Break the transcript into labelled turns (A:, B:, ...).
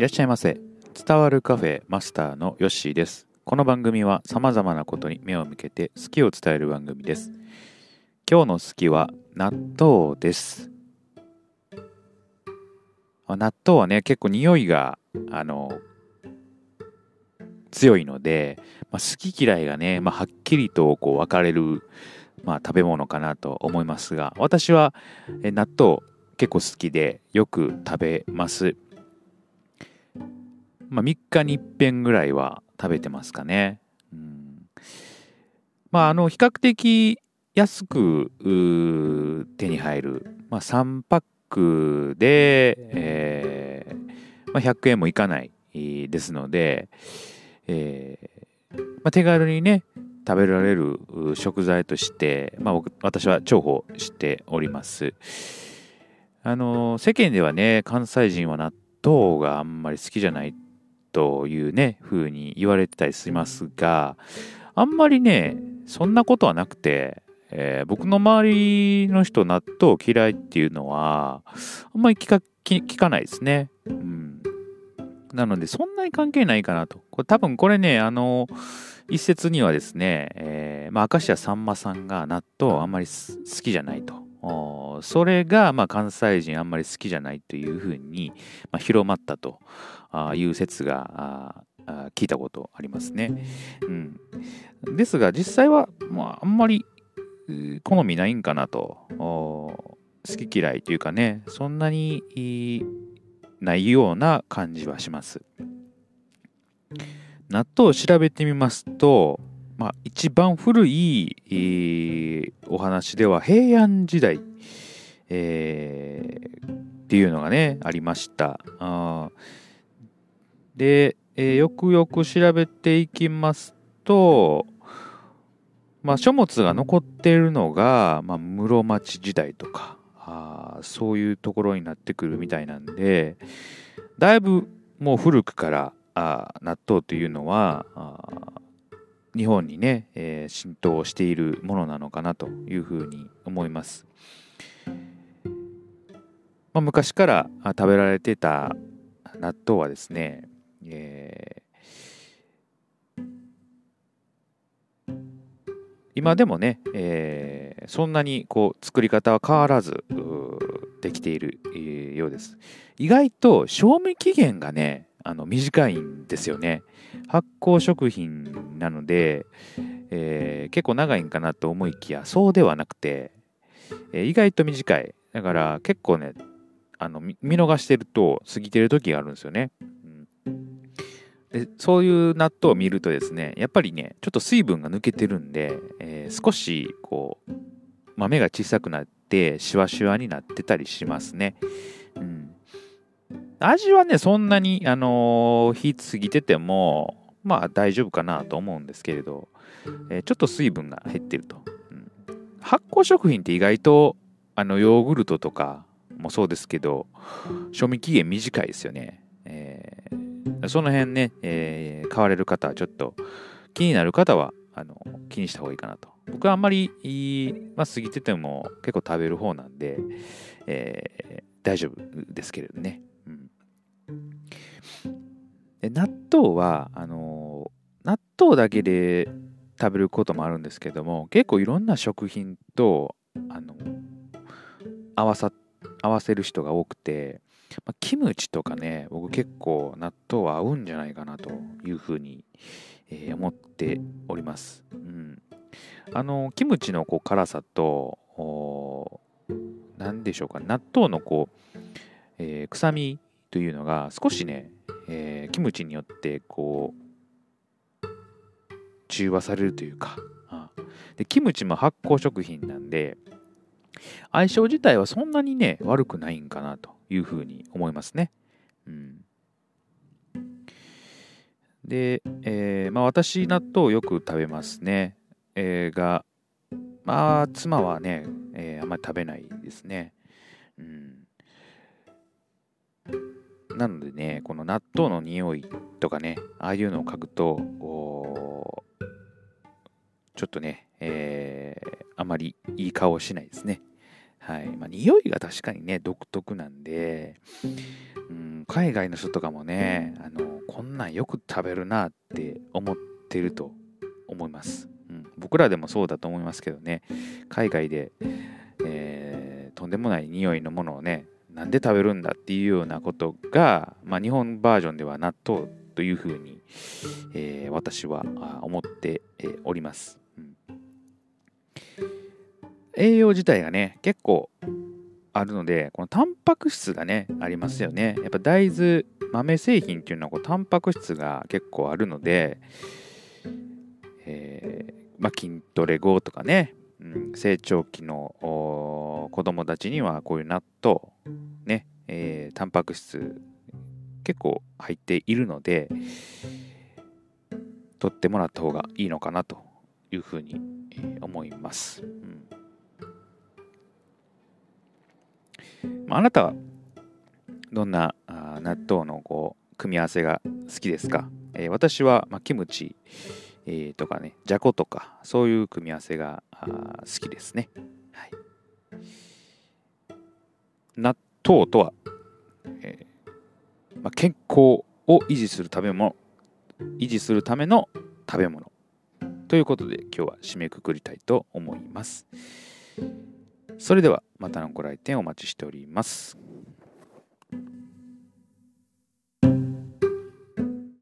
A: いらっしゃいませ。伝わるカフェマスターのヨッシーです。この番組は様々なことに目を向けて好きを伝える番組です。今日の好きは納豆です。納豆はね、結構匂いが、あの、強いので、まあ、好き嫌いがね、まあ、はっきりとこう分かれる、まあ、食べ物かなと思いますが、私はえ納豆結構好きでよく食べます。まあ、3日に1遍ぐらいは食べてますかね。うん、まあ、あの、比較的安く手に入る、まあ、3パックで、えーまあ、100円もいかないですので、えーまあ、手軽にね、食べられる食材として、まあ、私は重宝しております。あの、世間ではね、関西人は納豆があんまり好きじゃないというね、風に言われてたりしますが、あんまりね、そんなことはなくて、えー僕の周りの人納豆嫌いっていうのは、あんまり聞か聞かないですね。うん。なので、そんなに関係ないかなと。これ多分これね、あの、一説にはですね、えーまあ、明石家さんまさんが納豆あんまり好きじゃないと。それが、まあ、関西人あんまり好きじゃないというふうに、まあ、広まったとあーいう説が聞いたことありますね。うん、ですが実際は、まあ、あんまり好みないんかなと好き嫌いというかねそんなにないような感じはします。納豆を調べてみますと、まあ、一番古い、えーお話では平安時代、えーっていうのがねありました。あーで、えーよくよく調べていきますと、まあ、書物が残っているのが、まあ、室町時代とかあそういうところになってくるみたいなんでだいぶもう古くからあ納豆というのは日本にね、えー浸透しているものなのかなというふうに思います。まあ、昔から食べられてた納豆はですね、えー今でもね、えーそんなにこう作り方は変わらずできている、ようです。意外と賞味期限がねあの短いんですよね。発酵食品なので、えー結構長いんかなと思いきやそうではなくて、えー意外と短いだから結構ねあの見逃してると過ぎてる時があるんですよね、でそういう納豆を見るとですねやっぱりねちょっと水分が抜けてるんで、えー少しこう豆が小さくなってシワシワになってたりしますね、うん、味はねそんなにあのー火過ぎててもまあ大丈夫かなと思うんですけれど、えーちょっと水分が減ってると、うん。発酵食品って意外とあのヨーグルトとかもそうですけど賞味期限短いですよね、その辺ね、えー買われる方はちょっと気になる方はあの気にした方がいいかなと。僕はあんまり、まあ、過ぎてても結構食べる方なんで、えー大丈夫ですけれどね、うん。で納豆はあの納豆だけで食べることもあるんですけども結構いろんな食品とあの合わさ合わせる人が多くて、まあ、キムチとかね僕結構納豆は合うんじゃないかなというふうに、えー思っております、うん、あのキムチのこう辛さと何でしょうか納豆のこう、えー臭みというのが少しね、えーキムチによってこう中和されるというか。あでキムチも発酵食品なんで相性自体はそんなにね悪くないんかなというふうに思いますね。うん、で、えーまあ、私納豆をよく食べますね。えーがまあ妻はね、えーあんまり食べないですね。うんなのでね、この納豆の匂いとかね、ああいうのを嗅ぐと、おちょっとね、えーあまりいい顔をしないですね。はい。まあ、匂いが確かにね独特なんで、うん、海外の人とかもねあのこんなんよく食べるなって思ってると思います、うん、僕らでもそうだと思いますけどね。海外で、えー、とんでもない匂いのものをねなんで食べるんだっていうようなことが、まあ、日本バージョンでは納豆というふうに、えー、私は思っております、栄養自体がね結構あるのでこのタンパク質がねありますよねやっぱ大豆豆製品っていうのはこうタンパク質が結構あるので、えー、まあ、筋トレ後とかね、うん、成長期の子供たちにはこういう納豆ね、えー、タンパク質結構入っているので取ってもらった方がいいのかなというふうに思います。うんあなたはどんな納豆のこう組み合わせが好きですか、えー、私は、まあ、キムチ、えー、とかねじゃことかそういう組み合わせが好きですね、はい、納豆とは、えーまあ、健康を維持する食べ物維持するための食べ物ということで今日は締めくくりたいと思います。それではまたのご来店お待ちしております。